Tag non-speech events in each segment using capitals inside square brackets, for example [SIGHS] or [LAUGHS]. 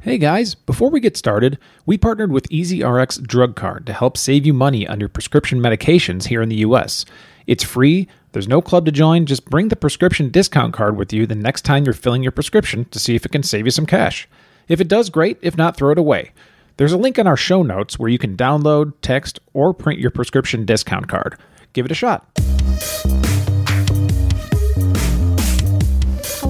Hey guys, before we get started, we partnered with EasyRx Drug Card to help save you money on your prescription medications here in the US. It's free, there's no club to join, just bring the prescription discount card with you the next time you're filling your prescription to see if it can save you some cash. If it does, great, if not, throw it away. There's a link in our show notes where you can download, text, or print your prescription discount card. Give it a shot.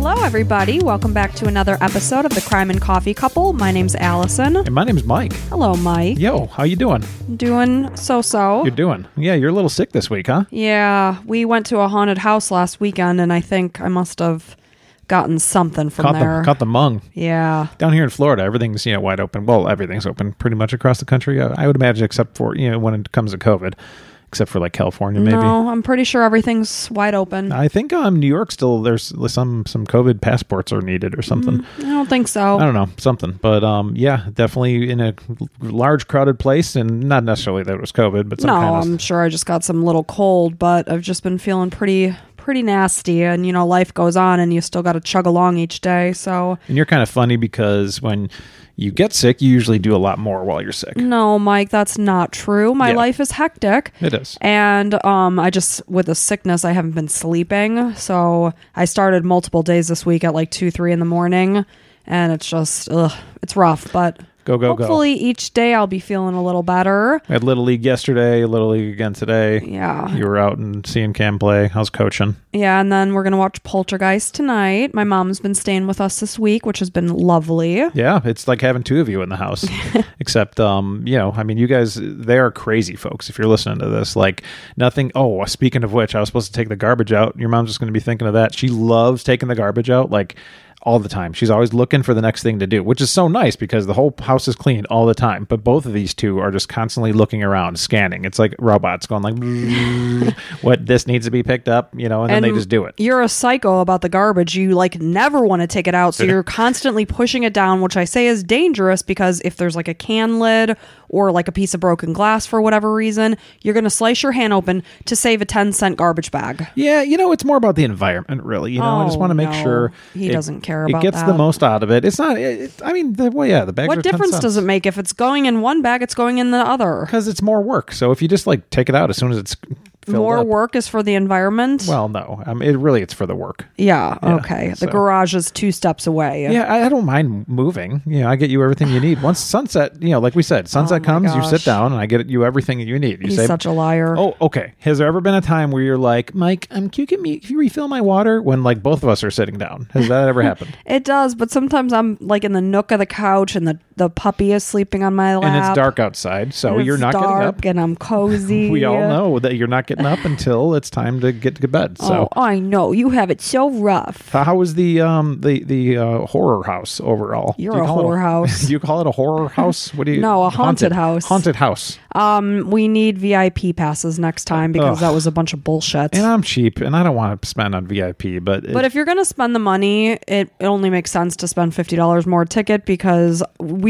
Hello, everybody. Welcome back to another episode of the Crime and Coffee Couple. My name's Allison. And my name's Mike. Hello, Mike. Yo, how you doing? Doing so so. You're doing? Yeah, you're a little sick this week, huh? Yeah, we went to a haunted house last weekend, and I think I must have gotten something from Caught there. the caught the mung. yeah. Down here in Florida, everything's you know wide open. Well, everything's open pretty much across the country. uh, I would imagine, except for you know when it comes to COVID, except for like California, maybe. No, I'm pretty sure everything's wide open. I think um New York still there's some some COVID passports are needed or something. I don't think so. I don't know something, but um yeah, definitely in a large crowded place, and not necessarily that it was COVID, but some no, kind of I'm sure I just got some little cold, but I've just been feeling pretty pretty nasty and you know life goes on and you still got to chug along each day so And you're kind of funny because when you get sick, you usually do a lot more while you're sick. No, Mike, that's not true. My Yeah. life is hectic. It is. And um, I just, with the sickness, I haven't been sleeping. So I started multiple days this week at like 2, 3 in the morning. And it's just, ugh, it's rough. But Go go go. hopefully each day I'll be feeling a little better. go. I had Little League yesterday, Little League again today. Yeah. You were out and seeing Cam play. How's coaching? Yeah. And then we're going to watch Poltergeist tonight. My mom's been staying with us this week, which has been lovely. Yeah, it's like having two of you in the house. [LAUGHS] Except, um, you know, I mean, you guys, they are crazy folks. If you're listening to this, like nothing. Oh, speaking of which, I was supposed to take the garbage out. Your mom's just going to be thinking of that. She loves taking the garbage out, like all the time. She's always looking for the next thing to do, which is so nice because the whole house is clean all the time. But both of these two are just constantly looking around, scanning. It's like robots going like, [LAUGHS] what this needs to be picked up, you know, and, then they just do it. You're a psycho about the garbage. You like never want to take it out, so [LAUGHS] you're constantly pushing it down, which I say is dangerous because if there's like a can lid or like a piece of broken glass for whatever reason, you're going to slice your hand open to save a 10 cent garbage bag. Yeah, you know, it's more about the environment, really. You know, I just Oh, want to make no. sure He doesn't care about It gets the most out of it. It's not. It, it- I mean, the, well, yeah, the are What 10 difference does it make if it's going in one bag, it's going in the other? Because it's more work. So if you just like take it out as soon as it's More up- work is for the environment? Well, no, um, it really it's for the work. yeah, yeah, okay. so- The garage is two steps away. Yeah, I, I don't mind moving. You know, I get you everything you need. Once sunset, you know, like we said, sunset Oh comes, you sit down, and I get you everything that you need. You He's say, such a liar. Oh, okay. Has there ever been a time where you're like, Mike, um, can you get me, can you refill my water? When like both of us are sitting down, has that ever happened? [LAUGHS] It does, but sometimes I'm like in the nook of the couch and the, the puppy is sleeping on my lap. and it's dark outside, so you're not getting up. and I'm [LAUGHS] cozy. We all know that you're not getting up until it's time to get to bed. So, oh, I know you have it so rough. how was the um the the uh, horror house overall? You're you a call it [LAUGHS] house. Do you call it a horror house? What do you? [LAUGHS] No, a haunted house. Haunted house. Um, we need VIP passes next time because Ugh. that was a bunch of bullshit. And I'm cheap, and I don't want to spend on VIP, but it- but if you're gonna spend the money, it, it only makes sense to spend fifty dollars more ticket because we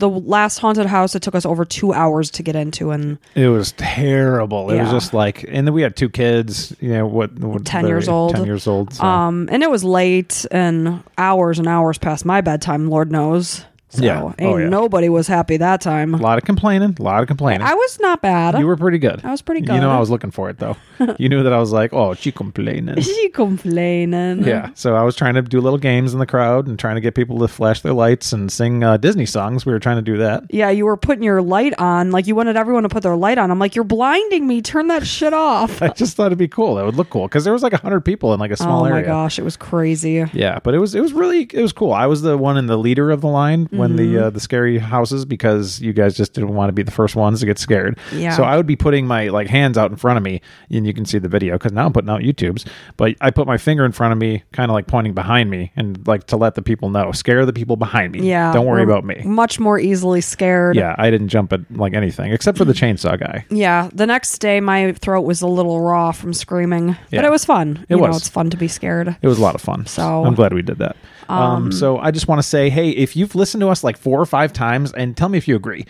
the last haunted house it took us over two hours to get into and It was terrible. It was just like, and then we had two kids. You know what? what 10 years old. Ten years old. So. um and it was late and hours and hours past my bedtime. Lord knows. So Yeah. ain't Oh, yeah. nobody was happy that time. a lot of complaining. A lot of complaining. I was not bad. you were pretty good. I was pretty good. You know, I was looking for it though. you knew that I was like, oh, she complaining. [LAUGHS] she complaining. Yeah, so I was trying to do little games in the crowd and trying to get people to flash their lights and sing uh, Disney songs. We were trying to do that. Yeah, you were putting your light on. Like you wanted everyone to put their light on. I'm like, you're blinding me. Turn that shit off. [LAUGHS] I just thought it'd be cool. That would look cool because there was like hundred people in like a small area. oh my area. gosh, it was crazy. Yeah, but it was it was really it was cool. I was the one in the leader of the line when the Mm-hmm. uh, the scary houses because you guys just didn't want to be the first ones to get scared. Yeah. So I would be putting my like hands out in front of me, and you can see the video because now I'm putting out YouTube's. But I put my finger in front of me, kind of like pointing behind me, and like to let the people know, scare the people behind me. Yeah. don't worry about me. Much more easily scared. Yeah, I didn't jump at like anything except for the chainsaw guy. Yeah. The next day, my throat was a little raw from screaming, Yeah. but it was fun. It you know, was. it's fun to be scared. It was a lot of fun. So- I'm glad we did that. Um, so I just want to say, hey, if you've listened to us like four or five times, and tell me if you agree.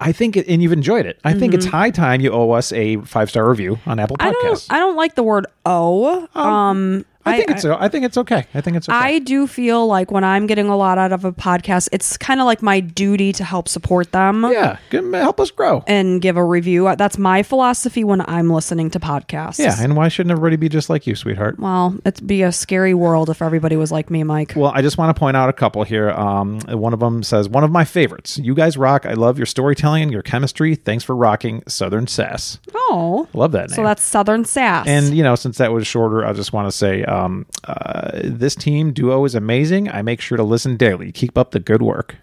I think, it, and you've enjoyed it. I think it's high time you owe us a five star review on Apple Mm-hmm. I don't. Podcasts. I don't like the word "oh." Um, I think it's I think it's okay. I think it's okay. I do feel like when I'm getting a lot out of a podcast, it's kind of like my duty to help support them yeah, help us grow. and give a review. That's my philosophy when I'm listening to podcasts. Yeah, and why shouldn't everybody be just like you, sweetheart? Well, it'd be a scary world if everybody was like me, Mike. Well, I just want to point out a couple here. Um, one of them says, "One of my favorites. You guys rock. I love your storytelling and your chemistry. Thanks for rocking Southern Sass. Oh, Love that name. so that's Southern Sass. And you know, since that was shorter, I just want to say um, uh, this team duo is amazing. I make sure to listen daily. Keep up the good work.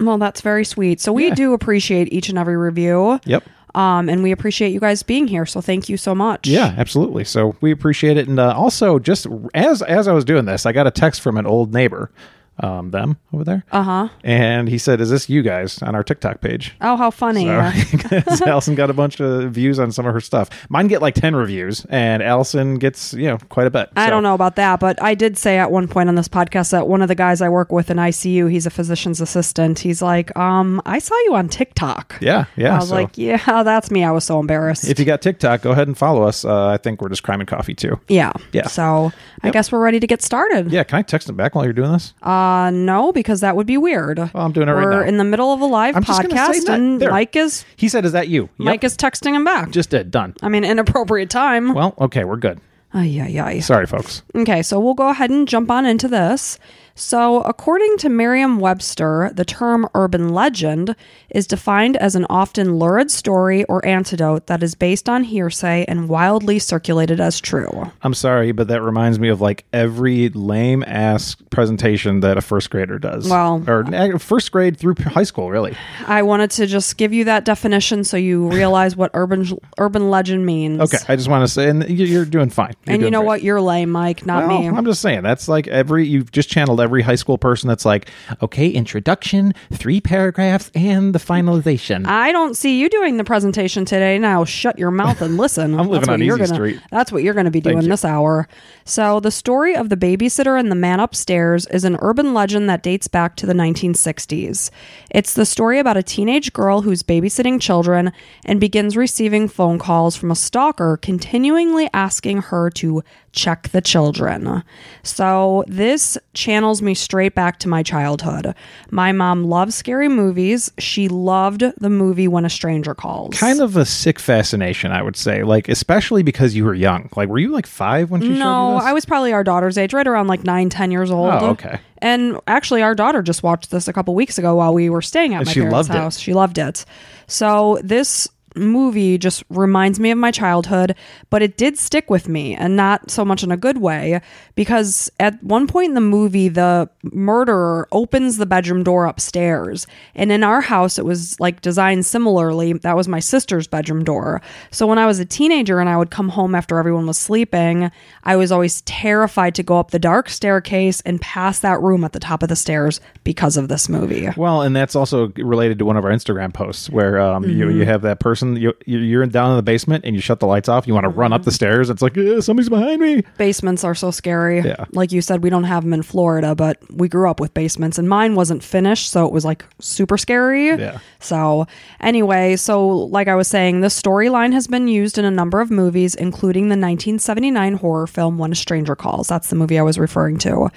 well, that's very sweet. So we Yeah. do appreciate each and every review. Yep. Um, and we appreciate you guys being here. So thank you so much. Yeah, absolutely. So we appreciate it. And uh, also, just as as I was doing this, I got a text from an old neighbor, um, them over there, Uh huh. and he said, "Is this you guys on our TikTok page?" Oh, how funny. So, [LAUGHS] Allison got a bunch of views on some of her stuff. Mine get like ten reviews, and Allison gets you know quite a bit. I So- don't know about that, but I did say at one point on this podcast that one of the guys I work with in ICU, he's a physician's assistant. He's like, um, I saw you on TikTok. Yeah, yeah. I was so like, yeah, [LAUGHS] that's me. I was so embarrassed. if you got TikTok, go ahead and follow us. Uh, I think we're just crime and coffee too. yeah. Yeah. So I guess we're ready to get started. Yeah, can I text him back while you're doing this? Uh, Uh, no, because that would be weird. Well, I'm doing it right We're now. in the middle of a live I'm just gonna say podcast, that- and there. Mike is He said, "Is that you?" Yep. Mike is texting him back. just did done. I mean, inappropriate time. Well, okay, we're good. Ay, ay, ay. Sorry, folks. Okay, so we'll go ahead and jump on into this. So, according to Merriam Webster, the term urban legend is defined as an often lurid story or anecdote that is based on hearsay and wildly circulated as true. I'm sorry, but that reminds me of like every lame ass presentation that a first grader does. Well- or uh, first grade through high school, really. I wanted to just give you that definition so you realize what urban urban legend means. Okay, I just want to say, and you- you're doing fine. You're And you know great. what? You're lame, Mike, not Well, me. I'm just saying that's like every you've just channeled every high school person that's like, okay, introduction, three paragraphs, and the finalization. I don't see you doing the presentation today. Now shut your mouth and listen. [LAUGHS] I'm living That's on you're Easy gonna, Street. That's what you're going to be doing this hour. So, the story of the babysitter and the man upstairs is an urban legend that dates back to the 1960s. It's the story about a teenage girl who's babysitting children and begins receiving phone calls from a stalker continually asking her to check the children. So, this channels me straight back to my childhood. My mom loves scary movies. She loved the movie When a Stranger Calls. kind of a sick fascination, I would say. Like, especially because you were young. Like, were you like five when she No? I was probably our daughter's age, right around like nine, ten years old. Oh, okay. And actually, our daughter just watched this a couple weeks ago while we were staying at And my parents' loved it. house. She loved it. So this movie just reminds me of my childhood, but it did stick with me, and not so much in a good way, because at one point in the movie, the murderer opens the bedroom door upstairs, and in our house, it was like designed similarly. That was my sister's bedroom door. So when I was a teenager and I would come home after everyone was sleeping, I was always terrified to go up the dark staircase and pass that room at the top of the stairs because of this movie. Well, and that's also related to one of our Instagram posts where um, you Mm-hmm. you have that person you- you're down in the basement and you shut the lights off. You want to run Mm-hmm. up the stairs. It's like "Eh, somebody's behind me. Basements are so scary. Yeah. Like you said, we don't have them in Florida, but we grew up with basements, and mine wasn't finished, so it was like super scary. Yeah. So, anyway, so like I was saying, this storyline has been used in a number of movies, including the 1979 horror film When a Stranger Calls. That's the movie I was referring to.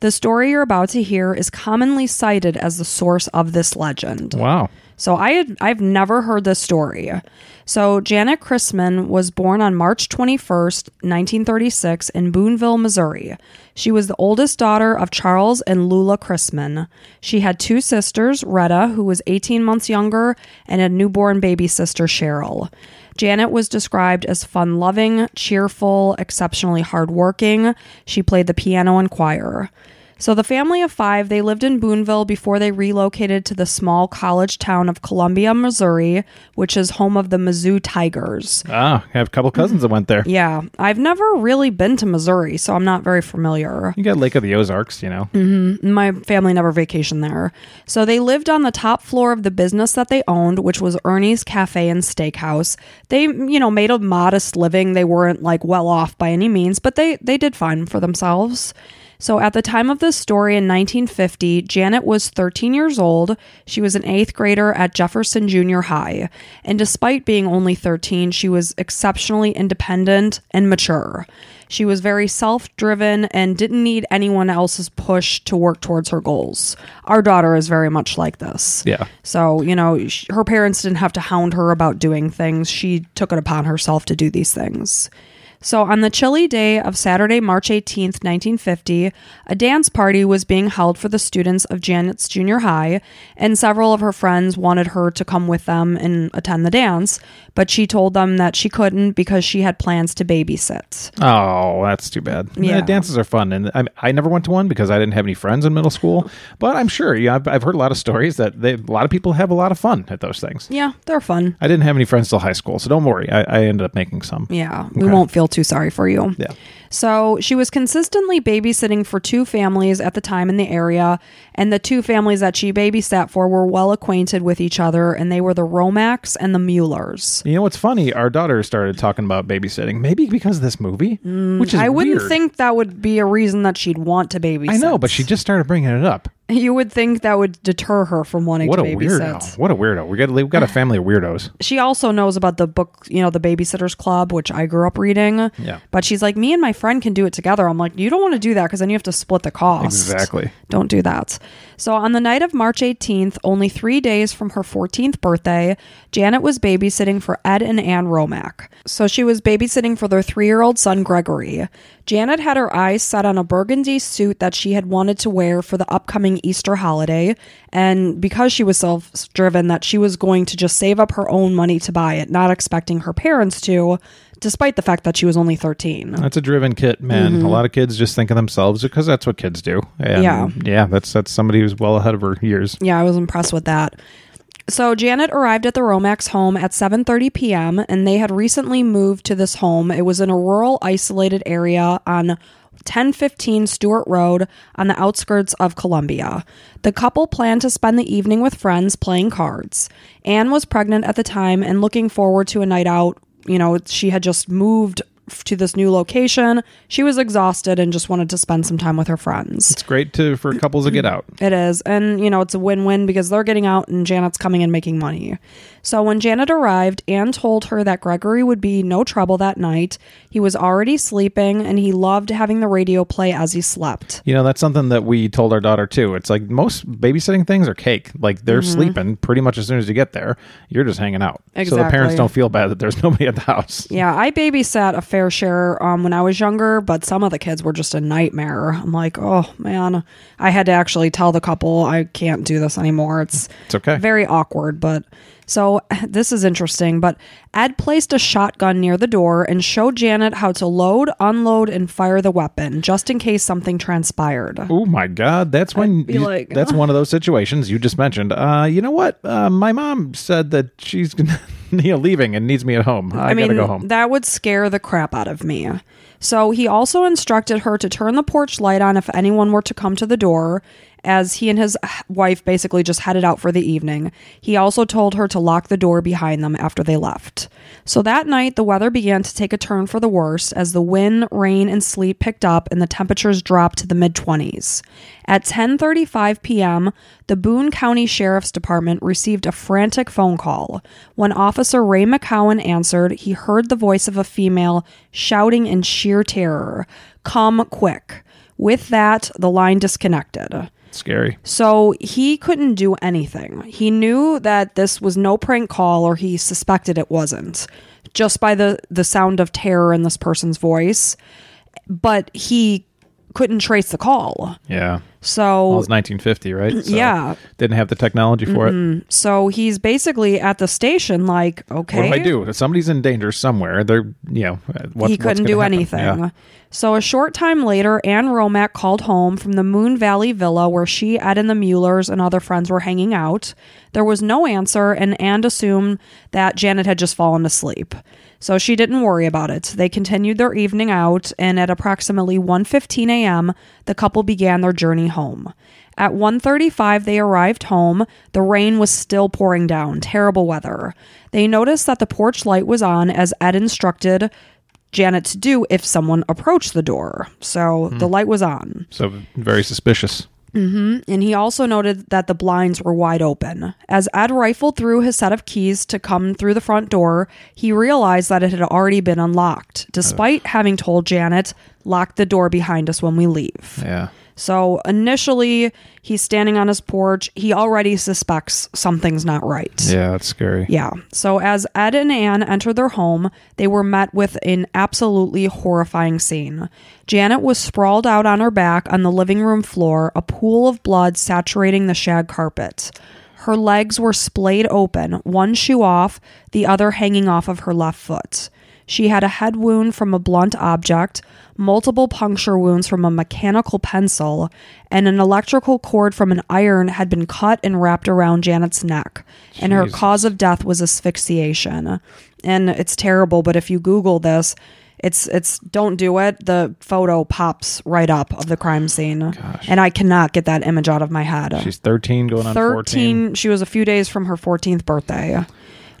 The story you're about to hear is commonly cited as the source of this legend. Wow. So I had I've never heard this story. So Janet Christman was born on March 21st, 1936 in Boonville, Missouri. She was the oldest daughter of Charles and Lula Christman. She had two sisters, Retta, who was 18 months younger, and a newborn baby sister, Cheryl. Janet was described as fun loving, cheerful, exceptionally hardworking. She played the piano and choir. So the family of five, they lived in Boonville before they relocated to the small college town of Columbia, Missouri, which is home of the Mizzou Tigers. Ah, I have a couple cousins that went there. Yeah, I've never really been to Missouri, so I'm not very familiar. You got Lake of the Ozarks, you know. Mm-hmm. My family never vacationed there. So they lived on the top floor of the business that they owned, which was Ernie's Cafe and Steakhouse. They, you know, made a modest living. They weren't like well off by any means, but they they did fine for themselves. So, at the time of this story in 1950, Janet was 13 years old. She was an eighth grader at Jefferson Junior High. And despite being only 13, she was exceptionally independent and mature. She was very self driven and didn't need anyone else's push to work towards her goals. Our daughter is very much like this. Yeah. So, you know, her parents didn't have to hound her about doing things. She took it upon herself to do these things. So, on the chilly day of Saturday, March 18th, 1950, a dance party was being held for the students of Janet's junior high, and several of her friends wanted her to come with them and attend the dance, but she told them that she couldn't because she had plans to babysit. Oh, that's too bad. Yeah. Yeah, dances are fun, and I, I never went to one because I didn't have any friends in middle school. But I'm sure, yeah, I've, I've heard a lot of stories that they, a lot of people have a lot of fun at those things. Yeah, they're fun. I didn't have any friends till high school, so don't worry. I, I ended up making some. Yeah, we won't feel too sorry for you. Yeah. So she was consistently babysitting for two families at the time in the area, and the two families that she babysat for were well acquainted with each other, and they were the Romacks and the Muellers. You know what's funny? Our daughter started talking about babysitting, maybe because of this movie, which is Mm, I wouldn't weird. think that would be a reason that she'd want to babysit. I know, but she just started bringing it up. [LAUGHS] You would think that would deter her from wanting What to a weirdo! What a weirdo! We got we've got a family of weirdos. [SIGHS] She also knows about the book, you know, the Babysitters Club, which I grew up reading. Yeah. But she's like, me and my friend can do it together. I'm like, you don't want to do that because then you have to split the cost. Exactly. Don't do that. So, on the night of March 18th, only three days from her 14th birthday, Janet was babysitting for Ed and Ann Romack. So, she was babysitting for their three year old son, Gregory. Janet had her eyes set on a burgundy suit that she had wanted to wear for the upcoming Easter holiday. And because she was self driven, that she was going to just save up her own money to buy it, not expecting her parents to, despite the fact that she was only 13. That's a driven kid, man. A lot of kids just think of themselves because that's what kids do. And Mm-hmm. Yeah. yeah. That's that's somebody who's well ahead of her years. Yeah, I was impressed with that. So Janet arrived at the Romacks home at 7:30 p.m. and they had recently moved to this home. It was in a rural isolated area on 1015 Stewart Road on the outskirts of Columbia. The couple planned to spend the evening with friends playing cards. Anne was pregnant at the time and looking forward to a night out. You know, she had just moved to this new location. She was exhausted and just wanted to spend some time with her friends. It's great to for couples to get out. It is. And, you know, it's a win win because they're getting out and Janet's coming and making money. So when Janet arrived, Anne told her that Gregory would be no trouble that night. He was already sleeping and he loved having the radio play as he slept. You know, that's something that we told our daughter too. It's like most babysitting things are cake. Like they're Mm-hmm. sleeping pretty much as soon as you get there. You're just hanging out. So the parents don't feel bad that there's [LAUGHS] nobody at the house. Yeah, I babysat a fair share um, when I was younger, but some of the kids were just a nightmare. I'm like, oh man, I had to actually tell the couple I can't do this anymore. It's It's okay. very awkward, but so [LAUGHS] this is interesting. But Ed placed a shotgun near the door and showed Janet how to load, unload, and fire the weapon just in case something transpired. Oh my God, that's when you- like, that's one of those situations you just mentioned. Uh, you know what? Uh, my mom said that she's gonna, [LAUGHS] you know, leaving and needs me at home. I, I mean, gotta go home. that would scare the crap out of me. So he also instructed her to turn the porch light on if anyone were to come to the door, as he and his wife basically just headed out for the evening. He also told her to lock the door behind them after they left. So that night, the weather began to take a turn for the worse as the wind, rain, and sleet picked up and the temperatures dropped to the mid 20s. At 10:35 p.m., the Boone County Sheriff's Department received a frantic phone call. When Officer Ray McCowan answered, he heard the voice of a female shouting in sheer terror, "Come quick." With that, the line disconnected. Scary. So he couldn't do anything. He knew that this was no prank call or he suspected it wasn't just by the the sound of terror in this person's voice, but he couldn't trace the call. Yeah. So Well, was 1950, right? So Yeah. Didn't have the technology for it. Mm-hmm. so he's basically at the station like, okay. What do I do? If somebody's in danger somewhere, they're you know he couldn't do happen? anything. Yeah. So a short time later, Anne Romack called home from the Moon Valley Villa where she, Ed, and the Muellers and other friends were hanging out. There was no answer, and Anne assumed that Janet had just fallen asleep. So she didn't worry about it. They continued their evening out, and at approximately 1:15 a.m., the couple began their journey home. At 1:35 they arrived home. The rain was still pouring down, terrible weather. They noticed that the porch light was on as Ed instructed Janet to do if someone approached the door. So the light was on. So very suspicious. Mm-hmm. And he also noted that the blinds were wide open. As Ed rifled through his set of keys to come through the front door, he realized that it had already been unlocked, despite having told Janet, lock the door behind us when we leave. Yeah. So initially, he's standing on his porch. He already suspects something's not right. Yeah, that's scary. Yeah. So as Ed and Anne entered their home, they were met with an absolutely horrifying scene. Janet was sprawled out on her back on the living room floor, a pool of blood saturating the shag carpet. Her legs were splayed open, one shoe off, the other hanging off of her left foot. She had a head wound from a blunt object, multiple puncture wounds from a mechanical pencil, and an electrical cord from an iron had been cut and wrapped around Janet's neck. And her cause of death was asphyxiation. And it's terrible, but if you Google this, it's it's don't do it. The photo pops right up of the crime scene, and I cannot get that image out of my head. She's 13 going on 14. she was a few days from her 14th birthday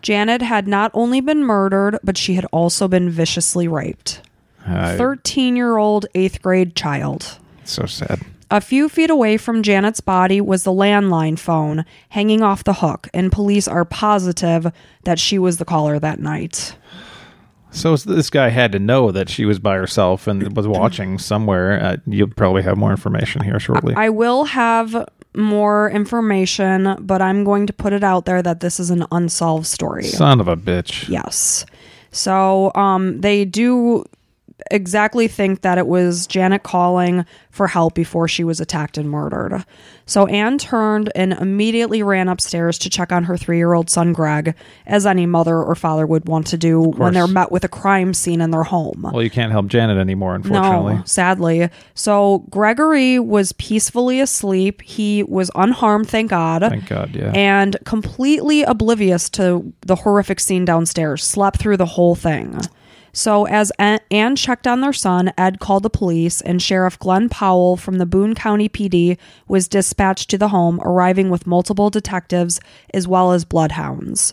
janet had not only been murdered but she had also been viciously raped I- 13 year old eighth grade child so sad. a few feet away from janet's body was the landline phone hanging off the hook and police are positive that she was the caller that night So this guy had to know that she was by herself and was watching somewhere. Uh, you'll probably have more information here shortly. i will have more information but i'm going to put it out there that this is an unsolved story Son of a bitch. Yes. So um, they do exactly think that it was Janet calling for help before she was attacked and murdered. So Anne turned and immediately ran upstairs to check on her three year old son, Greg, as any mother or father would want to do when they're met with a crime scene in their home. Well, you can't help Janet anymore, unfortunately. No, sadly. So Gregory was peacefully asleep. He was unharmed, thank God Thank God, yeah. and completely oblivious to the horrific scene downstairs, slept through the whole thing. So, as Anne checked on their son, Ed called the police, and Sheriff Glenn Powell from the Boone County PD was dispatched to the home, arriving with multiple detectives as well as bloodhounds.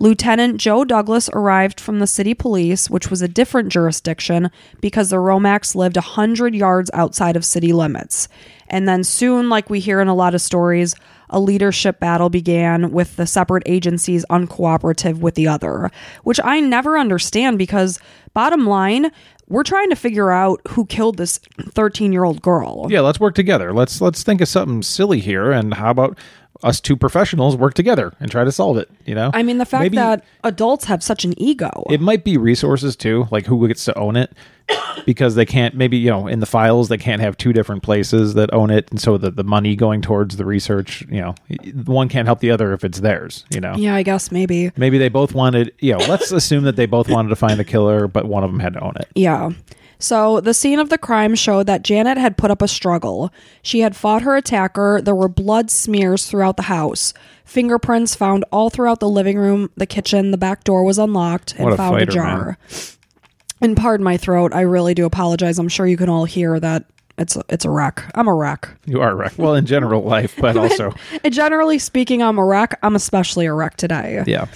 Lieutenant Joe Douglas arrived from the city police, which was a different jurisdiction because the Romacks lived 100 yards outside of city limits. And then soon, like we hear in a lot of stories, a leadership battle began with the separate agencies uncooperative with the other, which I never understand because, bottom line, we're trying to figure out who killed this 13 year old girl. yeah, let's work together. Let's let's think of something silly here, and how about us two professionals work together and try to solve it? You know, I mean, the fact Maybe that adults have such an ego. it might be resources too, like who gets to own it, because they can't maybe you know in the files they can't have two different places that own it, and so the the money going towards the research, you know, one can't help the other if it's theirs. You know, yeah, I guess maybe. maybe they both wanted. You know, let's assume that they both wanted to find the killer, but one of them had to own it. Yeah. So the scene of the crime showed that Janet had put up a struggle. She had fought her attacker. There were blood smears throughout the house. Fingerprints found all throughout the living room, the kitchen, the back door was unlocked and a found a fighter, jar. And pardon my throat, I really do apologize. I'm sure you can all hear that it's a, it's a wreck. I'm a wreck. You are a wreck. Well, in general life, but [LAUGHS] also, generally speaking, I'm a wreck. I'm especially a wreck today. yeah.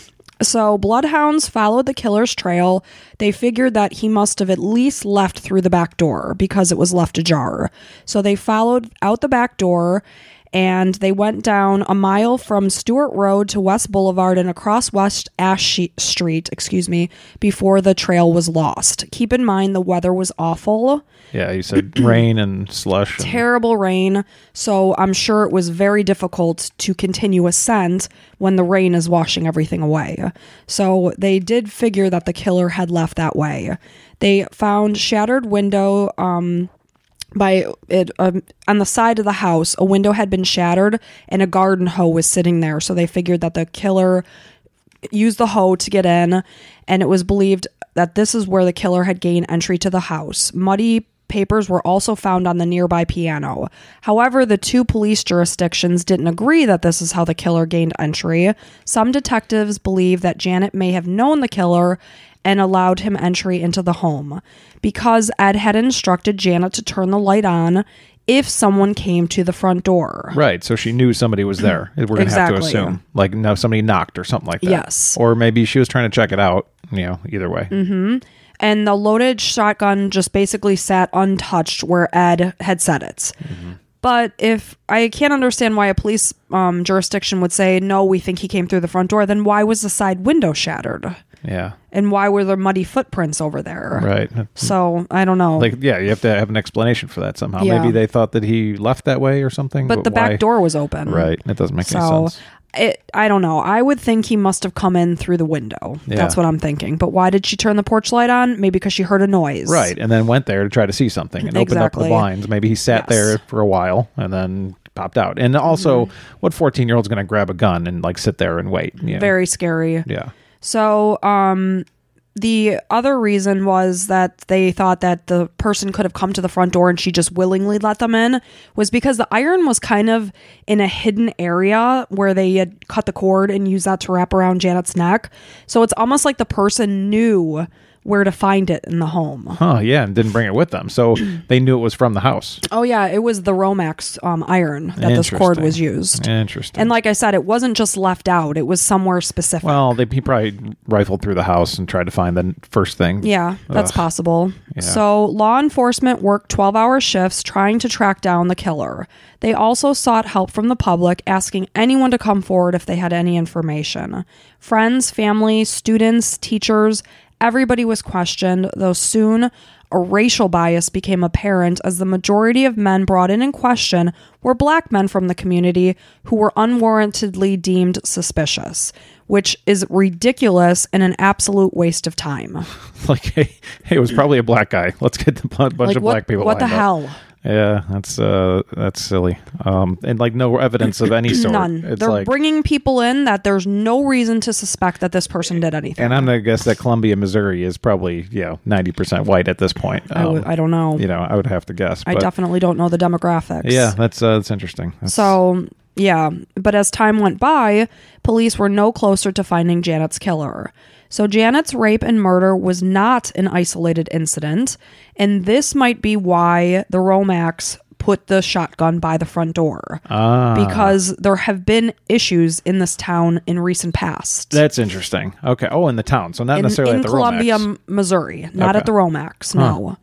So, bloodhounds followed the killer's trail. They figured that he must have at least left through the back door because it was left ajar. So, they followed out the back door and they went down a mile from Stewart Road to West Boulevard and across West Ash Street, excuse me, before the trail was lost. Keep in mind the weather was awful Yeah, you said [CLEARS THROAT] rain and slush. And, terrible rain, so I'm sure it was very difficult to continue ascent when the rain is washing everything away. So they did figure that the killer had left that way. They found shattered window um by it um, on the side of the house a window had been shattered and a garden hoe was sitting there so they figured that the killer used the hoe to get in, and it was believed that this is where the killer had gained entry to the house. Muddy papers were also found on the nearby piano. However, the two police jurisdictions didn't agree that this is how the killer gained entry. Some detectives believe that Janet may have known the killer and allowed him entry into the home because Ed had instructed Janet to turn the light on if someone came to the front door. Right, so she knew somebody was there. [CLEARS THROAT] We're gonna have to assume, like, no, somebody knocked or something like that. Yes. or maybe she was trying to check it out. You know, either way. and the loaded shotgun just basically sat untouched where Ed had set it. But if I can't understand why a police um, jurisdiction would say, no, we think he came through the front door, then why was the side window shattered? Yeah. And why were there muddy footprints over there? Right. So I don't know. Like, yeah, you have to have an explanation for that somehow. Yeah. Maybe they thought that he left that way or something. but the why- back door was open. Right. It doesn't make any sense. it, I don't know. I would think he must have come in through the window. Yeah. That's what I'm thinking. But why did she turn the porch light on? Maybe because she heard a noise. Right. And then went there to try to see something and opened up the blinds. Maybe he sat Yes. there for a while and then popped out. And also, Mm-hmm. what 14 year old's going to grab a gun and like sit there and wait? You know? Very scary. Yeah. So, um, the other reason was that they thought that the person could have come to the front door and she just willingly let them in was because the iron was kind of in a hidden area where they had cut the cord and used that to wrap around Janet's neck. So it's almost like the person knew where to find it in the home. Huh. Yeah. And didn't bring it with them. So [CLEARS THROAT] they knew it was from the house. Oh yeah, it was the Romacks um, iron that this cord was used. Interesting. And like I said, it wasn't just left out; it was somewhere specific. well, they, he probably rifled through the house and tried to find the first thing. Yeah, that's Ugh. possible. Yeah. So, law enforcement worked 12 hour shifts trying to track down the killer. They also sought help from the public, asking anyone to come forward if they had any information. Friends, family, students, teachers, everybody was questioned, though soon a racial bias became apparent as the majority of men brought in in question were black men from the community who were unwarrantedly deemed suspicious, which is ridiculous and an absolute waste of time. [LAUGHS] like, hey, hey, it was probably a black guy. Let's get a bunch like of what, black people. what the up. Yeah, that's uh, that's silly. Um, and like no evidence of any sort. none It's they're like, bringing people in that there's no reason to suspect that this person did anything and I'm gonna guess that Columbia, Missouri, is probably you know 90 percent white at this point. I, Um, I don't know you know, I would have to guess. i but- definitely don't know the demographics Yeah, that's uh, that's interesting. That's, so yeah but as time went by police were no closer to finding janet's killer so janet's rape and murder was not an isolated incident and this might be why the Romacks put the shotgun by the front door ah, because there have been issues in this town in recent past that's interesting. Okay. Oh, in the town, so not in, necessarily in at the Columbia, Romacks. M- Missouri, not Okay. at the Romacks. No.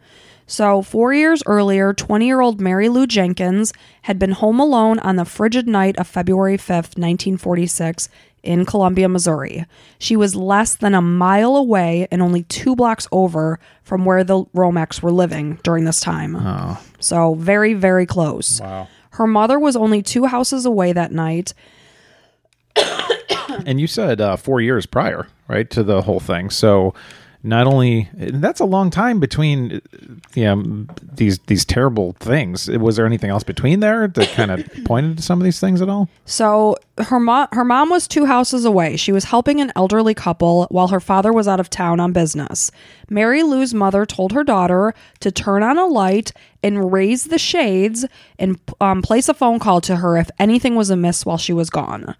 So, four years earlier, 20 year old Mary Lou Jenkins had been home alone on the frigid night of February 5th, 1946, in Columbia, Missouri. She was less than a mile away and only two blocks over from where the Romacks were living during this time. Oh, So, very, very close. wow. Her mother was only two houses away that night. [COUGHS] And you said uh, four years prior, right, to the whole thing. So not only that's a long time between, you know, these these terrible things. Was there anything else between there that kind of [COUGHS] pointed to some of these things at all? So her mom her mom was two houses away. She was helping an elderly couple while her father was out of town on business. Mary Lou's mother told her daughter to turn on a light and raise the shades and um, place a phone call to her if anything was amiss while she was gone.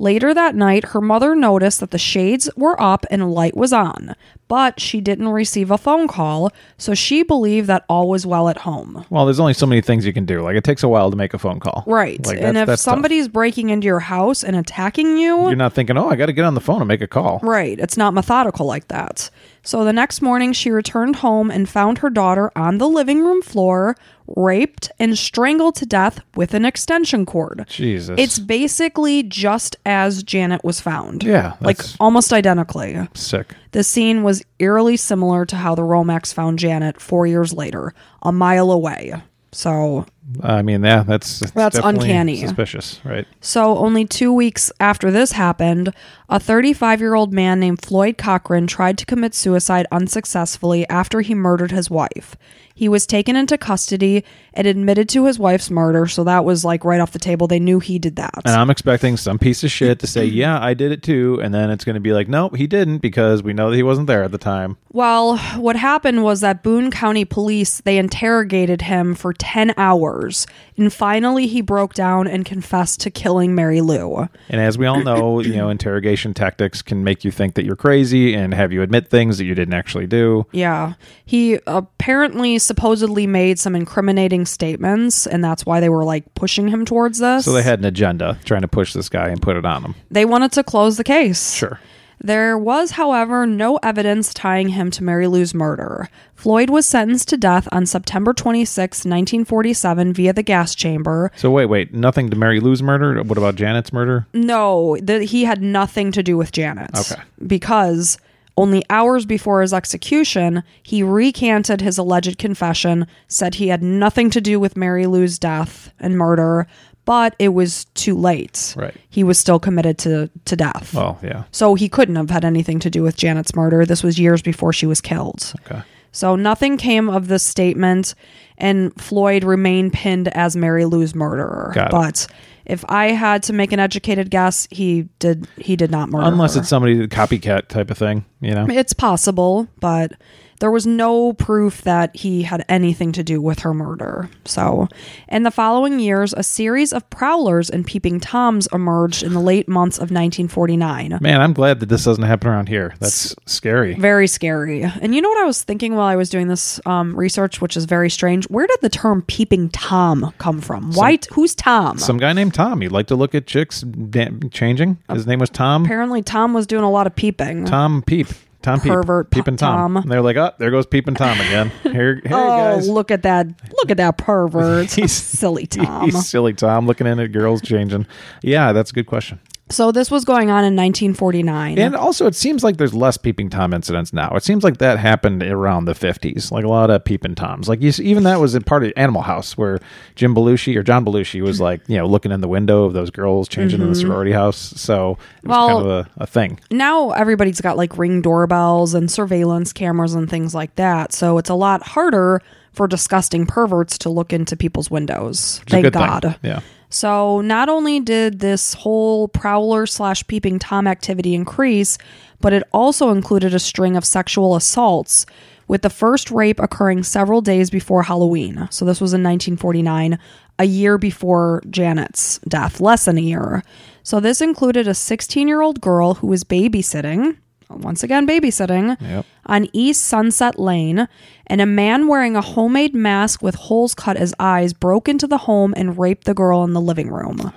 Later that night, her mother noticed that the shades were up and light was on, but she didn't receive a phone call, so she believed that all was well at home. Well, there's only so many things you can do. Like it takes a while to make a phone call. Right. Like, and if that's tough. somebody's breaking into your house and attacking you, you're not thinking, oh, I got to get on the phone and make a call. Right. It's not methodical like that. So the next morning, she returned home and found her daughter on the living room floor, raped and strangled to death with an extension cord. Jesus. It's basically just as Janet was found. Yeah, Like almost identically. sick. The scene was eerily similar to how the Romacks found Janet four years later, a mile away. So I mean, yeah, that's That's definitely uncanny. Suspicious, right? So, only two weeks after this happened, a 35 year old man named Floyd Cochran tried to commit suicide unsuccessfully after he murdered his wife. He was taken into custody and admitted to his wife's murder, so that was like right off the table. They knew he did that. And I'm expecting some piece of shit to say, [CLEARS THROAT] "Yeah, I did it too," and then it's going to be like, "Nope, he didn't," because we know that he wasn't there at the time. Well, what happened was that Boone County police they interrogated him for 10 hours, and finally he broke down and confessed to killing Mary Lou. And as we all know, you know, interrogation tactics can make you think that you're crazy and have you admit things that you didn't actually do. Yeah. He apparently supposedly made some incriminating statements, and that's why they were like pushing him towards this. So they had an agenda trying to push this guy and put it on him. They wanted to close the case. Sure. There was, however, no evidence tying him to Mary Lou's murder. Floyd was sentenced to death on September 26, 1947, via the gas chamber. So wait, wait, nothing to Mary Lou's murder. What about Janet's murder? No, that he had nothing to do with Janet. Okay. Because only hours before his execution, he recanted his alleged confession, said he had nothing to do with Mary Lou's death and murder, but it was too late. Right. He was still committed to, to death. Oh yeah. So he couldn't have had anything to do with Janet's murder. This was years before she was killed. Okay. So nothing came of this statement, and Floyd remained pinned as Mary Lou's murderer. Got it. If I had to make an educated guess, he did he did not murder. Unless her. it's somebody copycat type of thing, you know. it's possible, but there was no proof that he had anything to do with her murder. So, in the following years, a series of prowlers and peeping toms emerged in the late months of 1949. Man, I'm glad that this doesn't happen around here. That's scary. Very scary. And you know what I was thinking while I was doing this um, research, which is very strange? Where did the term peeping Tom come from? White? who's Tom? Some guy named Tom. He liked to look at chicks da- changing. His name was Tom. Apparently, Tom was doing a lot of peeping. Tom Peep. Tom Peep. Pervert Peep and Tom. Tom. And they're like, oh, there goes Peep and Tom again. [LAUGHS] Here, here oh, guys. look at that! Look at that pervert! [LAUGHS] He's- silly [LAUGHS] Tom. He's silly Tom looking in at girls changing. Yeah, that's a good question. So this was going on in 1949. And also, it seems like there's less peeping tom incidents now. It seems like that happened around the 50s, like a lot of peeping toms. Like you, see- even that was in part of Animal House, where Jim Belushi or John Belushi was [LAUGHS] like, you know, looking in the window of those girls changing in the mm-hmm. sorority house. So it was Well- kind of a, a thing. now everybody's got like ring doorbells and surveillance cameras and things like that. So it's a lot harder for disgusting perverts to look into people's windows. A Thank good thing. God. Yeah. So not only did this whole prowler slash peeping tom activity increase, but it also included a string of sexual assaults, with the first rape occurring several days before Halloween. So this was in 1949, a year before Janet's death, less than a year. So this included a 16 year old girl who was babysitting. Once again, babysitting Yep. on East Sunset Lane, and a man wearing a homemade mask with holes cut as eyes broke into the home and raped the girl in the living room.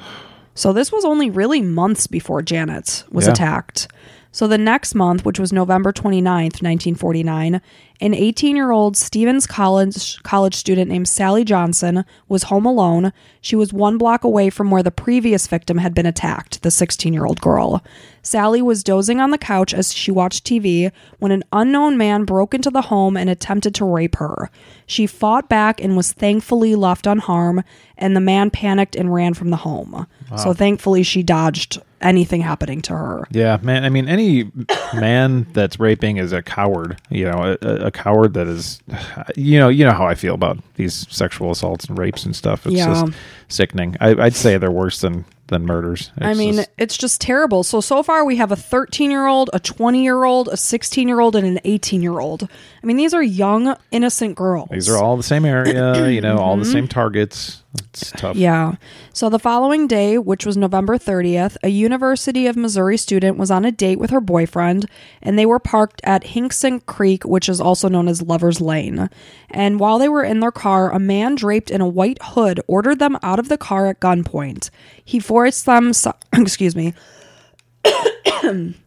So this was only really months before Janet was Yeah. attacked. So the next month, which was November 29th, 1949, an 18-year-old Stephens College college student named Sally Johnson was home alone. She was 1 block away from where the previous victim had been attacked, the 16-year-old girl. Sally was dozing on the couch as she watched TV when an unknown man broke into the home and attempted to rape her. She fought back and was thankfully left unharmed, and the man panicked and ran from the home. So thankfully, she dodged anything happening to her. Yeah, man. I mean, any man that's raping is a coward. You know, a, a coward that is, you know, you know how I feel about these sexual assaults and rapes and stuff. It's Yeah. just sickening. I, I'd say they're worse than than murders. I mean, just- it's just terrible. So, so far we have a 13 year old, a 20 year old, a 16 year old, and an 18 year old. I mean, these are young, innocent girls. these are all the same area. [CLEARS THROAT] You know, all the same targets. It's tough. Mm-hmm. Yeah. So the following day, which was November 30th, a University of Missouri student was on a date with her boyfriend, and they were parked at Hinkson Creek, which is also known as Lover's Lane. And while they were in their car, a man draped in a white hood ordered them out of the car at gunpoint. He forced them, se- [COUGHS] excuse me. [COUGHS] [COUGHS]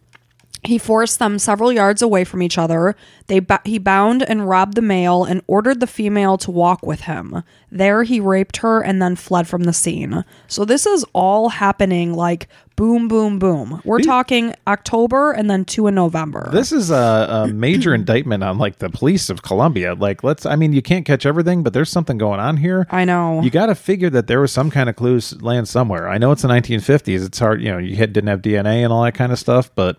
He forced them several yards away from each other. They he bound and robbed the male and ordered the female to walk with him. There he raped her and then fled from the scene. So this is all happening like boom boom boom. We're talking October and then 2 in November. This is a, a major indictment on like the police of Columbia. Like, let's. I mean, you can't catch everything, but there's something going on here. I know. You got to figure that there was some kind of clues land somewhere. I know it's the 1950s. It's hard, you know. You had, didn't have DNA and all that kind of stuff, but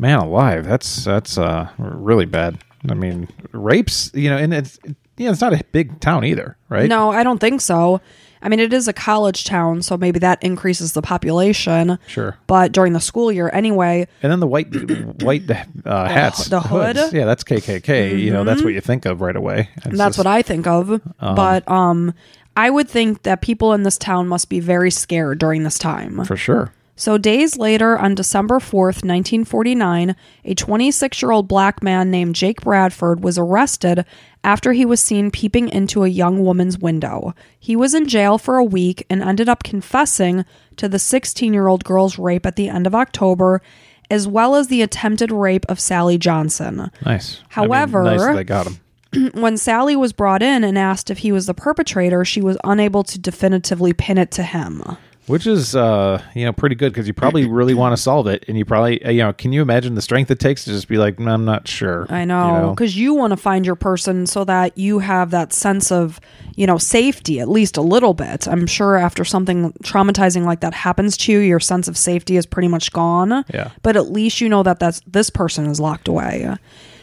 man, alive, that's that's uh, really bad. I mean, rapes, you know, and it's know, it's not a big town either, right? no, I don't think so. I mean, it is a college town, so maybe that increases the population. Sure. But during the school year, anyway, And then the white [CLEARS THROAT] white uh, hats, the hood? hoods. yeah, that's KKK. You know, that's what you think of right away. And that's what I think of. but um I would think that people in this town must be very scared during this time. for sure. So days later on December 4th, 1949, a 26-year-old black man named Jake Bradford was arrested after he was seen peeping into a young woman's window. He was in jail for a week and ended up confessing to the 16-year-old girl's rape at the end of October as well as the attempted rape of Sally Johnson. Nice. However- I mean, nice they got him. [CLEARS THROAT] When Sally was brought in and asked if he was the perpetrator, she was unable to definitively pin it to him. Which is, uh, you know, pretty good because you probably [CLEARS THROAT] really want to solve it, and you probably, uh, you know, can you imagine the strength it takes to just be like, "Mm, I'm not sure. I you know because you, want to find your person so that you have that sense of, you know, safety at least a little bit. I'm sure after something traumatizing like that happens to you, your sense of safety is pretty much gone. Yeah. But at least you know that that's this person is locked away.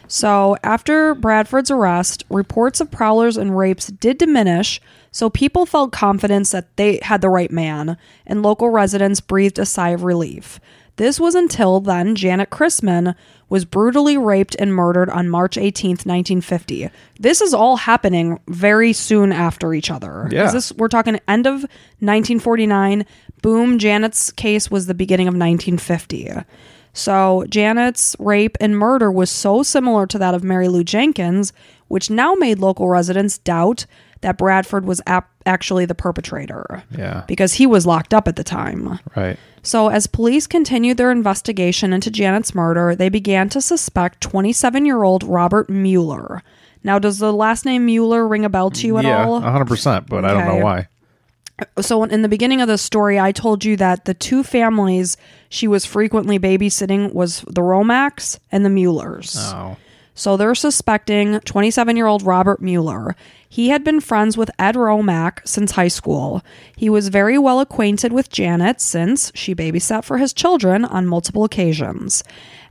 So after Bradford's arrest, reports of prowlers and rapes did diminish. So people felt confidence that they had the right man, and local residents breathed a sigh of relief. This was until then Janet Christman was brutally raped and murdered on March 18th, 1950. This is all happening very soon after each other. Yeah. This we're talking end of 1949. Boom, Janet's case was the beginning of 1950. So Janet's rape and murder was so similar to that of Mary Lou Jenkins, which now made local residents doubt that Bradford was ap- actually the perpetrator Yeah. because he was locked up at the time. Right. So, as police continued their investigation into Janet's murder, they began to suspect 27 year old Robert Mueller. Now, does the last name Mueller ring a bell to you at all? yeah, 100%, but I don't know why. So, in the beginning of the story, I told you that the two families she was frequently babysitting was the Romacks and the Muellers. Oh. So they're suspecting 27 year old Robert Mueller. He had been friends with Ed Romack since high school. He was very well acquainted with Janet since she babysat for his children on multiple occasions.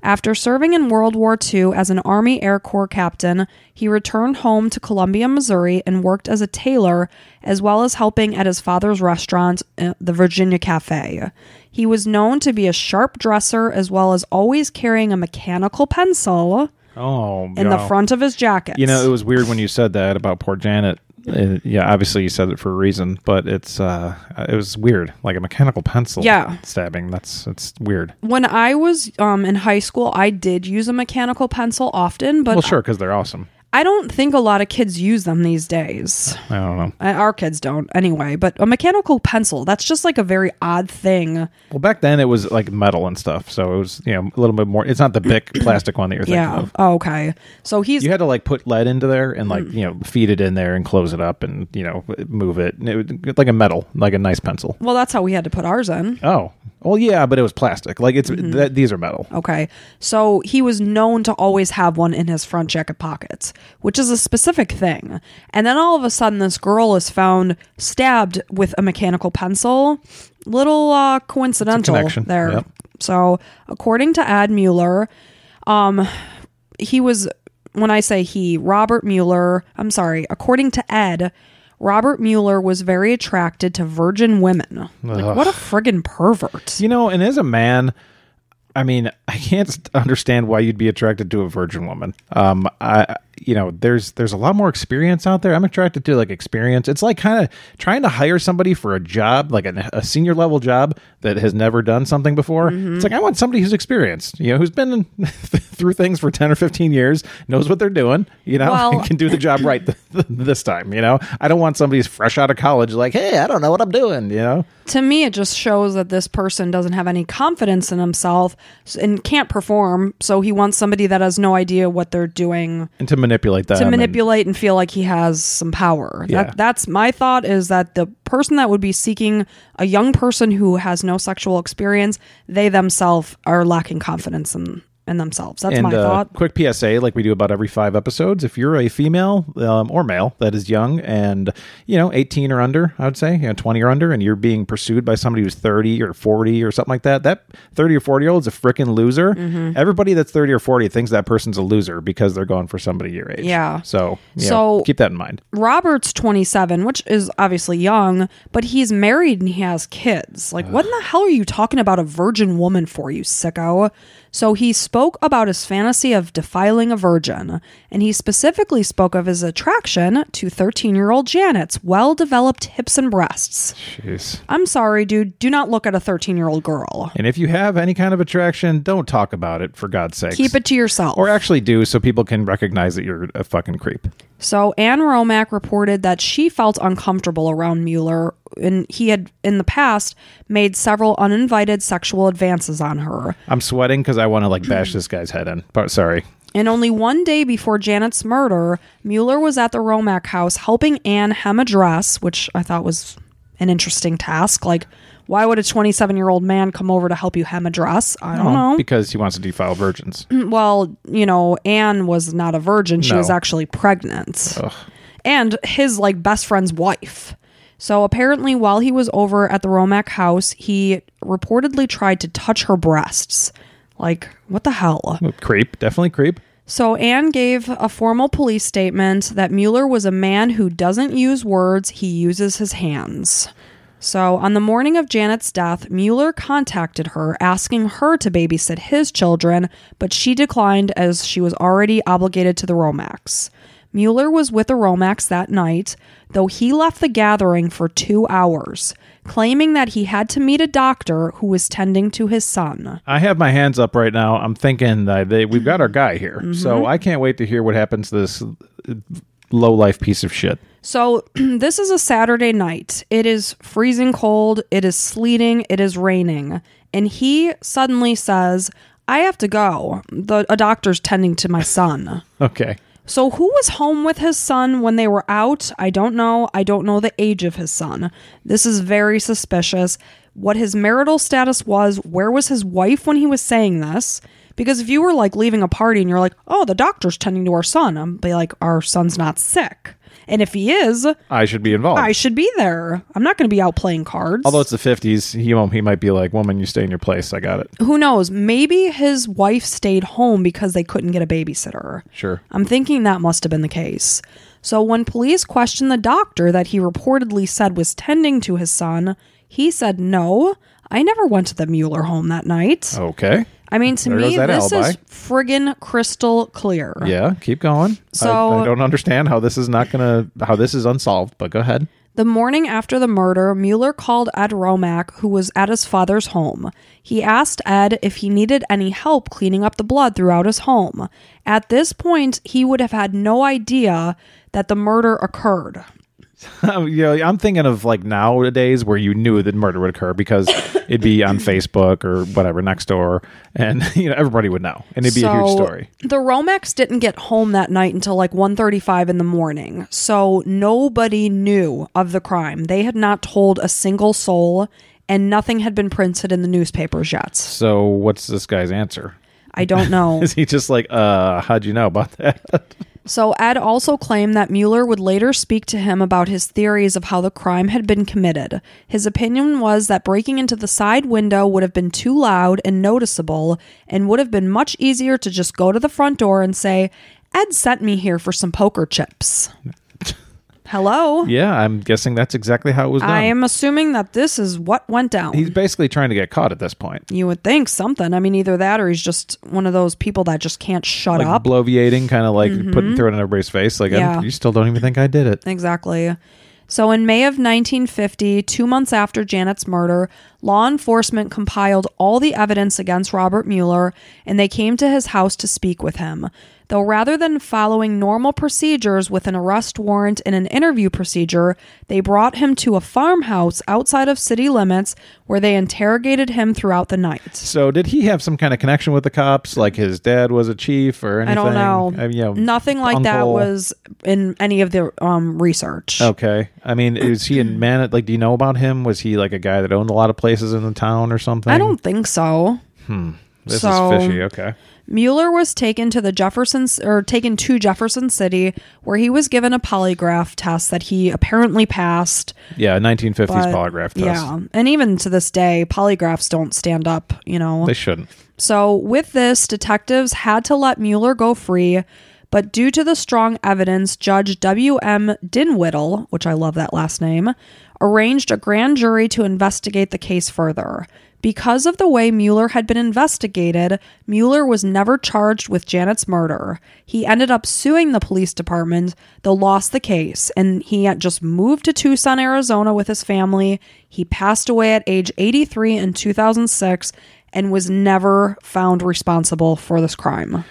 After serving in World War II as an Army Air Corps captain, he returned home to Columbia, Missouri, and worked as a tailor, as well as helping at his father's restaurant, uh, the Virginia Cafe. He was known to be a sharp dresser, as well as always carrying a mechanical pencil Oh, in the front of his jacket. You know, it was weird when you said that about poor Janet. Uh, yeah, obviously you said it for a reason, but it's uh, it was weird, like a mechanical pencil. Yeah. stabbing. That's it's weird. when I was um, in high school, I did use a mechanical pencil often, but well, sure, because they're awesome. I don't think a lot of kids use them these days. I don't know. Our kids don't anyway, but a mechanical pencil, that's just like a very odd thing. Well, back then it was like metal and stuff, so it was you know a little bit more. It's not the big [CLEARS THROAT] plastic one that you're thinking Yeah. of. Oh, okay. So he's You had to like put lead into there and Mm. like you know feed it in there and close it up and you know move it. It would, like a metal, like a nice pencil. well, that's how we had to put ours in. Oh, well, yeah, but it was plastic. Like it's Mm-hmm. th- these are metal. Okay. So he was known to always have one in his front jacket pockets, which is a specific thing. And then all of a sudden, this girl is found stabbed with a mechanical pencil. Little uh, coincidental there. Yep. So, according to Ad Mueller, um, he was, when I say he, Robert Mueller, I'm sorry, according to Ed, Robert Mueller was very attracted to virgin women. Like, what a friggin' pervert. You know, and as a man, I mean, I can't [LAUGHS] understand why you'd be attracted to a virgin woman. Um, I, you know, there's there's a lot more experience out there. I'm attracted to like experience. It's like kind of trying to hire somebody for a job, like a, a senior level job that has never done something before. It's mm-hmm. like I want somebody who's experienced, you know, who's been [LAUGHS] through things for 10 or 15 years, knows what they're doing, you know, Well- and can do the job right th- th- this time. You know, I don't want somebody who's fresh out of college, like, hey, I don't know what I'm doing. You know, to me it just shows that this person doesn't have any confidence in himself and can't perform so he wants somebody that has no idea what they're doing and to manipulate that. to manipulate and feel like he has some power Yeah. that, that's my thought is that the person that would be seeking a young person who has no sexual experience they themselves are lacking confidence in, in themselves that's and my uh, thought quick PSA, like we do about every five episodes, if you're a female um, or male that is young and you know 18 or under, I would say, you know 20 or under, and you're being pursued by somebody who's 30 or 40 or something like that, that 30 or 40 year old is a freaking loser. Mm-hmm. Everybody that's 30 or 40 thinks that person's a loser because they're going for somebody your age. Yeah. So you So- keep that in mind. Robert's 27, which is obviously young, but he's married and he has kids. Like, what in the hell are you talking about a virgin woman for, you sicko? So he spoke about his fantasy of defiling a virgin, and he specifically spoke of his attraction to 13 year old Janet's well developed hips and breasts. Jeez. I'm sorry, dude, do not look at a 13 year old girl. And if you have any kind of attraction, don't talk about it for God's sake. Keep it to yourself. or actually do so people can recognize that you're a fucking creep. So Anne Romack reported that she felt uncomfortable around Mueller and he had in the past made several uninvited sexual advances on her. I'm sweating because I want to like bash this guy's head in. But sorry. And only one day before Janet's murder, Mueller was at the Romack house helping Anne hem a dress, which I thought was an interesting task. Like, why would a 27 year old man come over to help you hem a dress? I don't oh, know. Because he wants to defile virgins. Mm, well, you know, Anne was not a virgin. She No. was actually pregnant. And his like best friend's wife. So apparently while he was over at the Romack house, he reportedly tried to touch her breasts. Like, what the hell? creep. Definitely creep. So Anne gave a formal police statement that Mueller was a man who doesn't use words, he uses his hands. So on the morning of Janet's death, Mueller contacted her asking her to babysit his children, but she declined as she was already obligated to the Romacks. Mueller was with the Romacks that night, though he left the gathering for two hours, claiming that he had to meet a doctor who was tending to his son. I have my hands up right now. I'm thinking that they, we've got our guy here. Mm-hmm. So I can't wait to hear what happens to this low life piece of shit. So, [CLEARS THROAT] this is a Saturday night. It is freezing cold, it is sleeting, it is raining. And he suddenly says, I have to go. The, a doctor's tending to my son. [LAUGHS] Okay. So, who was home with his son when they were out? I don't know. I don't know the age of his son. This is very suspicious. What his marital status was, where was his wife when he was saying this? Because if you were like leaving a party and you're like, oh, the doctor's tending to our son, I'm be like, our son's not sick. And if he is, I should be involved. I should be there. I'm not going to be out playing cards. Although it's the 50s, he, won't- he might be like, woman, you stay in your place. I got it. who knows? Maybe his wife stayed home because they couldn't get a babysitter. Sure. I'm thinking that must have been the case. So when police questioned the doctor that he reportedly said was tending to his son, he said, No, I never went to the Mueller home that night. Okay. I mean, to There me, this alibi. is friggin' crystal clear. Yeah, keep going. So- I, I don't understand how this is not gonna how this is unsolved, but go ahead. The morning after the murder, Mueller called Ed Romack, who was at his father's home. He asked Ed if he needed any help cleaning up the blood throughout his home. At this point, he would have had no idea that the murder occurred. [LAUGHS] you know, I'm thinking of like nowadays where you knew that murder would occur because [LAUGHS] it'd be on Facebook or whatever next door, and [LAUGHS] you know everybody would know, and it'd be a huge story. The Romacks didn't get home that night until like 1:35 in the morning. So nobody knew of the crime. They had not told a single soul and nothing had been printed in the newspapers yet. So what's this guy's answer? I don't know. Is he just like, uh, how'd you know about that? So Ed also claimed that Mueller would later speak to him about his theories of how the crime had been committed. His opinion was that breaking into the side window would have been too loud and noticeable and would have been much easier to just go to the front door and say, "Ed sent me here for some poker chips." Hello? yeah, I'm guessing that's exactly how it was done. I am assuming that this is what went down. He's basically trying to get caught at this point. you would think something. I mean, either that or he's just one of those people that just can't shut Like up. bloviating, kind of like putting mm-hmm. throw it in everybody's face. Like, Yeah. you still don't even think I did it. Exactly. So, in May of 1950, two months after Janet's murder, law enforcement compiled all the evidence against Robert Mueller and they came to his house to speak with him. Though rather than following normal procedures with an arrest warrant and an interview procedure, they brought him to a farmhouse outside of city limits where they interrogated him throughout the night. So, did he have some kind of connection with the cops? Like his dad was a chief or anything? I don't know. I mean, you know, Nothing like that was in any of the um, research. Okay. I mean, is he in man? Like, do you know about him? Was he like a guy that owned a lot of places in the town or something? I don't think so. Hmm. This so- is fishy. Okay. Mueller was taken to the Jefferson or taken to Jefferson City where he was given a polygraph test that he apparently passed. Yeah, 1950s but- polygraph test. Yeah. And even to this day, polygraphs don't stand up, you know. They shouldn't. So, with this, detectives had to let Mueller go free, but due to the strong evidence, Judge W.M. Dinwiddie, which I love that last name, arranged a grand jury to investigate the case further. Because of the way Mueller had been investigated, Mueller was never charged with Janet's murder. He ended up suing the police department, though lost the case, and he had just moved to Tucson, Arizona with his family. He passed away at age 83 in 2006 and was never found responsible for this crime.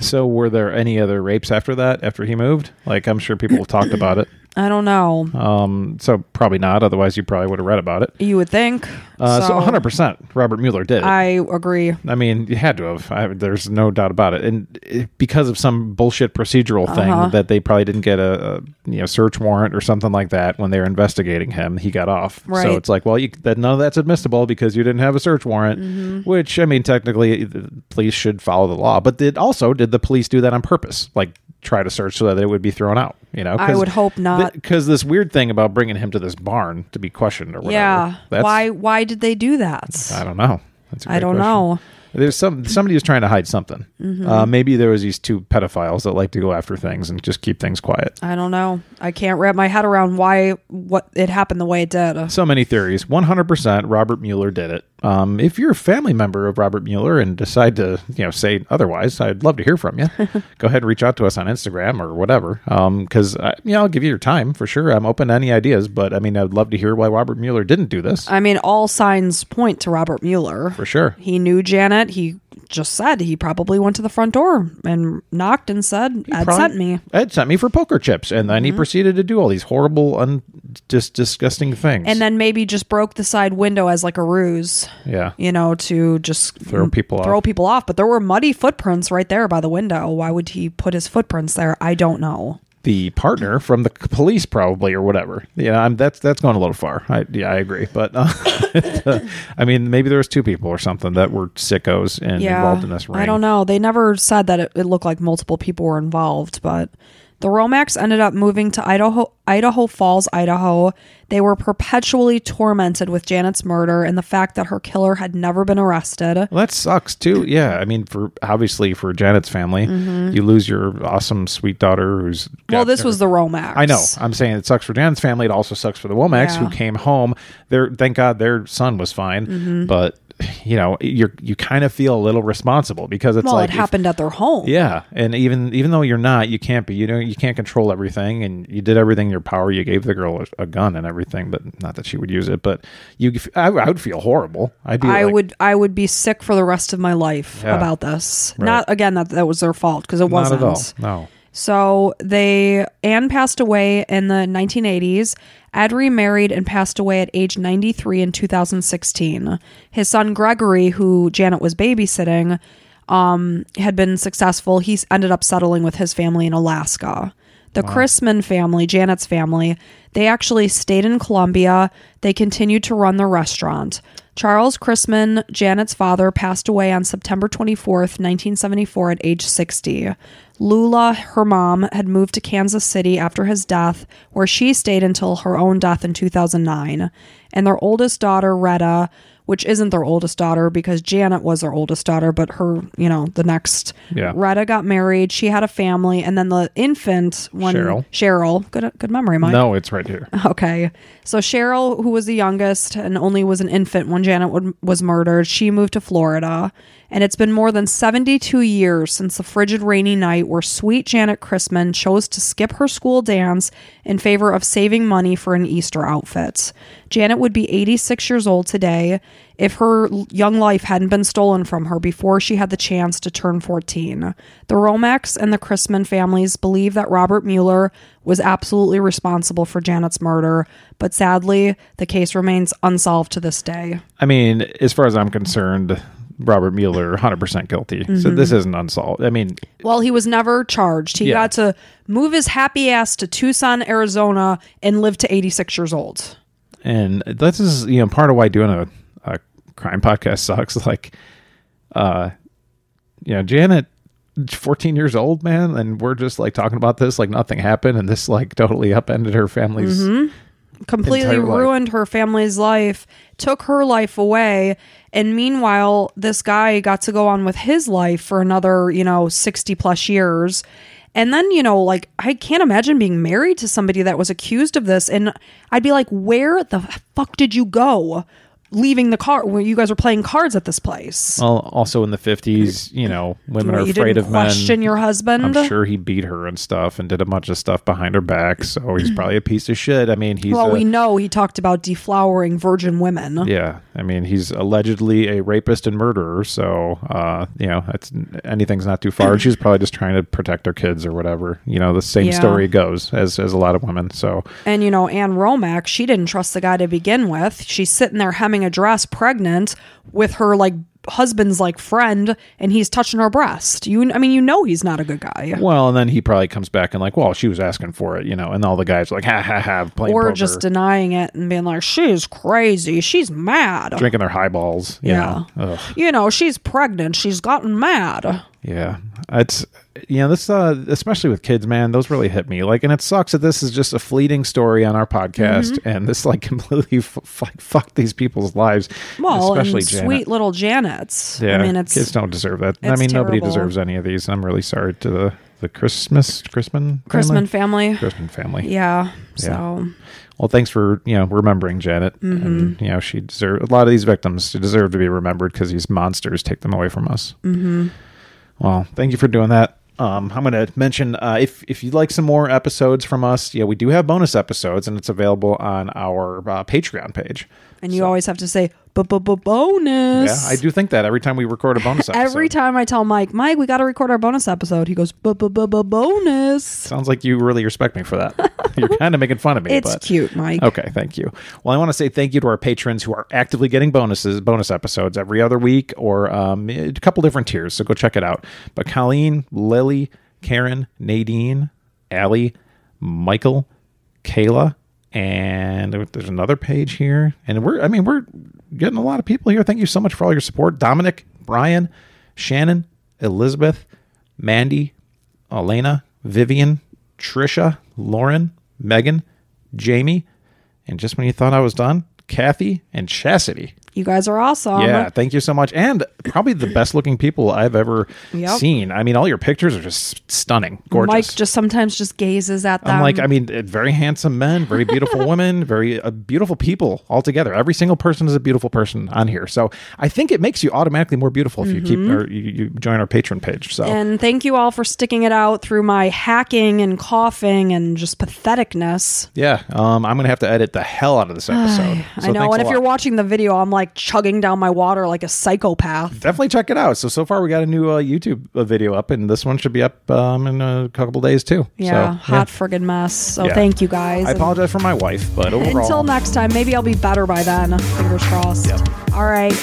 So, were there any other rapes after that? After he moved? Like, I'm sure people have talked about it. [CLEARS THROAT] I don't know. Um, so probably not. Otherwise, you probably would have read about it. You would think. Uh, so 100% Robert Mueller did. I agree. I mean, you had to have. I, there's no doubt about it. And it, because of some bullshit procedural thing Uh-huh. that they probably didn't get a, a you know search warrant or something like that when they were investigating him, he got off. Right. So it's like, well, you, that none of that's admissible because you didn't have a search warrant. Mm-hmm. Which I mean, technically, the police should follow the law. But did also did the police do that on purpose? Like try to search so that it would be thrown out? You know, I would hope not. Because this weird thing about bringing him to this barn to be questioned or whatever. Yeah. Why? Why did they do that? I don't know. That's a I don't question. know. There's some somebody was trying to hide something. Mm-hmm. Uh, maybe there was these two pedophiles that like to go after things and just keep things quiet. I don't know. I can't wrap my head around why what it happened the way it did. So many theories. 100% Robert Mueller did it. Um, if you're a family member of Robert Mueller and decide to, you know, say otherwise, I'd love to hear from you. [LAUGHS] Go ahead and reach out to us on Instagram or whatever. Because, uh, you know, I'll give you your time for sure. I'm open to any ideas, but I mean, I'd love to hear why Robert Mueller didn't do this I mean, all signs point to Robert Mueller. for sure. He knew Janet. He just said he probably went to the front door and knocked and said, "Ed Probably- sent me." Ed sent me for poker chips, and then he Mm-hmm. proceeded to do all these horrible, un- just disgusting things. And then maybe just broke the side window as like a ruse, yeah, you know, to just Throw people throw people off. But there were muddy footprints right there by the window. Why would he put his footprints there? I don't know. The partner from the police, probably or whatever. Yeah, I'm, that's that's going a little far. I, yeah, I agree. But uh, [LAUGHS] I mean, maybe there was two people or something that were sickos and yeah, involved in this ring. I don't know. They never said that it, it looked like multiple people were involved, but the Romacks ended up moving to Idaho, Idaho Falls, Idaho. They were perpetually tormented with Janet's murder and the fact that her killer had never been arrested. Well, that sucks too. Yeah, I mean, for obviously for Janet's family, you lose your awesome sweet daughter who's. Mm-hmm. Well, this her- was the Romacks. I know. I'm saying it sucks for Janet's family. It also sucks for the Womax Yeah. who came home. Their thank God their son was fine, Mm-hmm. but you know you're you kind of feel a little responsible because it's Well, like it if- happened at their home. Yeah, and even even though you're not, you can't be. You know, you can't control everything, and you did everything in your power. You gave the girl a, a gun and everything, but not that she would use it. But you, I, I would feel horrible. I'd be. I like, would I would be sick for the rest of my life Yeah. about this. Right. Not again that that was their fault because it wasn't. at all. No. So they Anne passed away in the 1980s. Ed remarried and passed away at age 93 in 2016. His son Gregory, who Janet was babysitting, um, had been successful. He ended up settling with his family in Alaska. The Christman family, Janet's family, they actually stayed in Columbia. They continued to run the restaurant. Charles Christman, Janet's father, passed away on September 24th, 1974, at age 60. Lula, her mom, had moved to Kansas City after his death, where she stayed until her own death in 2009. And their oldest daughter, Retta, which isn't their oldest daughter because Janet was their oldest daughter, but her, you know, the next Yeah. Retta got married. She had a family, and then the infant when Cheryl. Cheryl, good good memory, Mike. No, it's right here. Okay. So Cheryl, who was the youngest and only was an infant when Janet would, was murdered, she moved to Florida. And it's been more than 72 years since the frigid rainy night where sweet Janet Christman chose to skip her school dance in favor of saving money for an Easter outfit. Janet would be 86 years old today if her young life hadn't been stolen from her before she had the chance to turn 14. The Romacks and the Christman families believe that Robert Mueller was absolutely responsible for Janet's murder, but sadly, the case remains unsolved to this day. I mean, as far as I'm concerned, Robert Mueller 100% guilty. So Mm-hmm. this isn't unsolved. I mean, Well, he was never charged. He Yeah. got to move his happy ass to Tucson, Arizona, and live to 86 years old. And this is you know part of why doing a, a crime podcast sucks. [LAUGHS] Like, uh, you know, Janet, 14 years old, man, and we're just like talking about this like nothing happened, and this like totally upended her family's. Mm-hmm. completely entire life. ruined her family's life, took her life away, and meanwhile, this guy got to go on with his life for another, you know, 60 plus years. And then, you know, like I can't imagine being married to somebody that was accused of this and I'd be like, "Where the fuck did you go?" Leaving the car where you guys were playing cards at this place. Well, also in the fifties, you know, women What, are afraid of men. question your husband. I'm sure he beat her and stuff, and did a bunch of stuff behind her back. So he's probably a piece of shit. I mean, he's well, a, we know he talked about deflowering virgin women. yeah. I mean, he's allegedly a rapist and murderer. So uh, you know, it's anything's not too far. She's probably just trying to protect her kids or whatever. You know, the same Yeah. story goes as as a lot of women. So And you know, Anne Romack, she didn't trust the guy to begin with. She's sitting there hemming a dress, pregnant, with her like husband's like friend, and he's touching her breast. You, I mean, you know, he's not a good guy. well, and then he probably comes back and like, well, she was asking for it, you know, and all the guys are like, ha ha ha, playing Or poker, just denying it and being like, she's crazy, she's mad. drinking their highballs. you Yeah. know. You know, she's pregnant, she's gotten mad. Yeah, it's you know this uh especially with kids, man. Those really hit me. Like, and it sucks that this is just a fleeting story on our podcast, Mm-hmm. and this like [LAUGHS] completely f- f- fucked these people's lives. Well, especially and Janet. sweet little Janet's. Yeah, I mean, it's kids don't deserve that. I mean, nobody deserves any of these. I'm really sorry to the the Christmas Christman Chrisman family? Christman family. Yeah. So Well, thanks for you know remembering Janet, Mm-hmm. and you know she deserve a lot of these victims deserve to be remembered because these monsters take them away from us. Mm-hmm. Well, thank you for doing that. Um, I'm going to mention uh, if if you'd like some more episodes from us, yeah, we do have bonus episodes, and it's available on our uh, Patreon page. and you always have to say bonus. Yeah, I do think that every time we record a bonus [LAUGHS] episode. Every time I tell Mike, Mike, we got to record our bonus episode, he goes, ba bonus. Sounds like you really respect me for that. [LAUGHS] You're kind of making fun of me. It's but. cute, Mike. Okay, thank you. Well, I want to say thank you to our patrons who are actively getting bonuses, bonus episodes every other week, or um, a couple different tiers. So go check it out. But Colleen, Lily, Karen, Nadine, Allie, Michael, Kayla, and there's another page here, and we're I mean we're getting a lot of people here. Thank you so much for all your support, Dominic, Brian, Shannon, Elizabeth, Mandy, Elena, Vivian, Trisha, Lauren, Megan, Jamie, and just when you thought I was done, Kathy and Chastity. You guys are awesome. yeah, thank you so much. And probably the best looking people I've ever Yep. seen. I mean, all your pictures are just stunning, gorgeous. Mike just sometimes just gazes at them. I'm like, I mean, uh, very handsome men, very beautiful [LAUGHS] women, very uh, beautiful people all together. Every single person is a beautiful person on here. So I think it makes you automatically more beautiful if you keep or you, you join our patron page. So Mm-hmm. and thank you all for sticking it out through my hacking and coughing and just patheticness. yeah, um, I'm gonna have to edit the hell out of this [SIGHS] episode. So I know. And if you're watching the video, I'm like chugging down my water like a psychopath. definitely check it out. So so far we got a new uh, YouTube uh, video up, and this one should be up um, in a couple days too. Yeah, so, hot friggin' mess. So Yeah. thank you guys. I apologize for my wife, but overall, Until next time, maybe I'll be better by then. Fingers crossed. Yep. All right.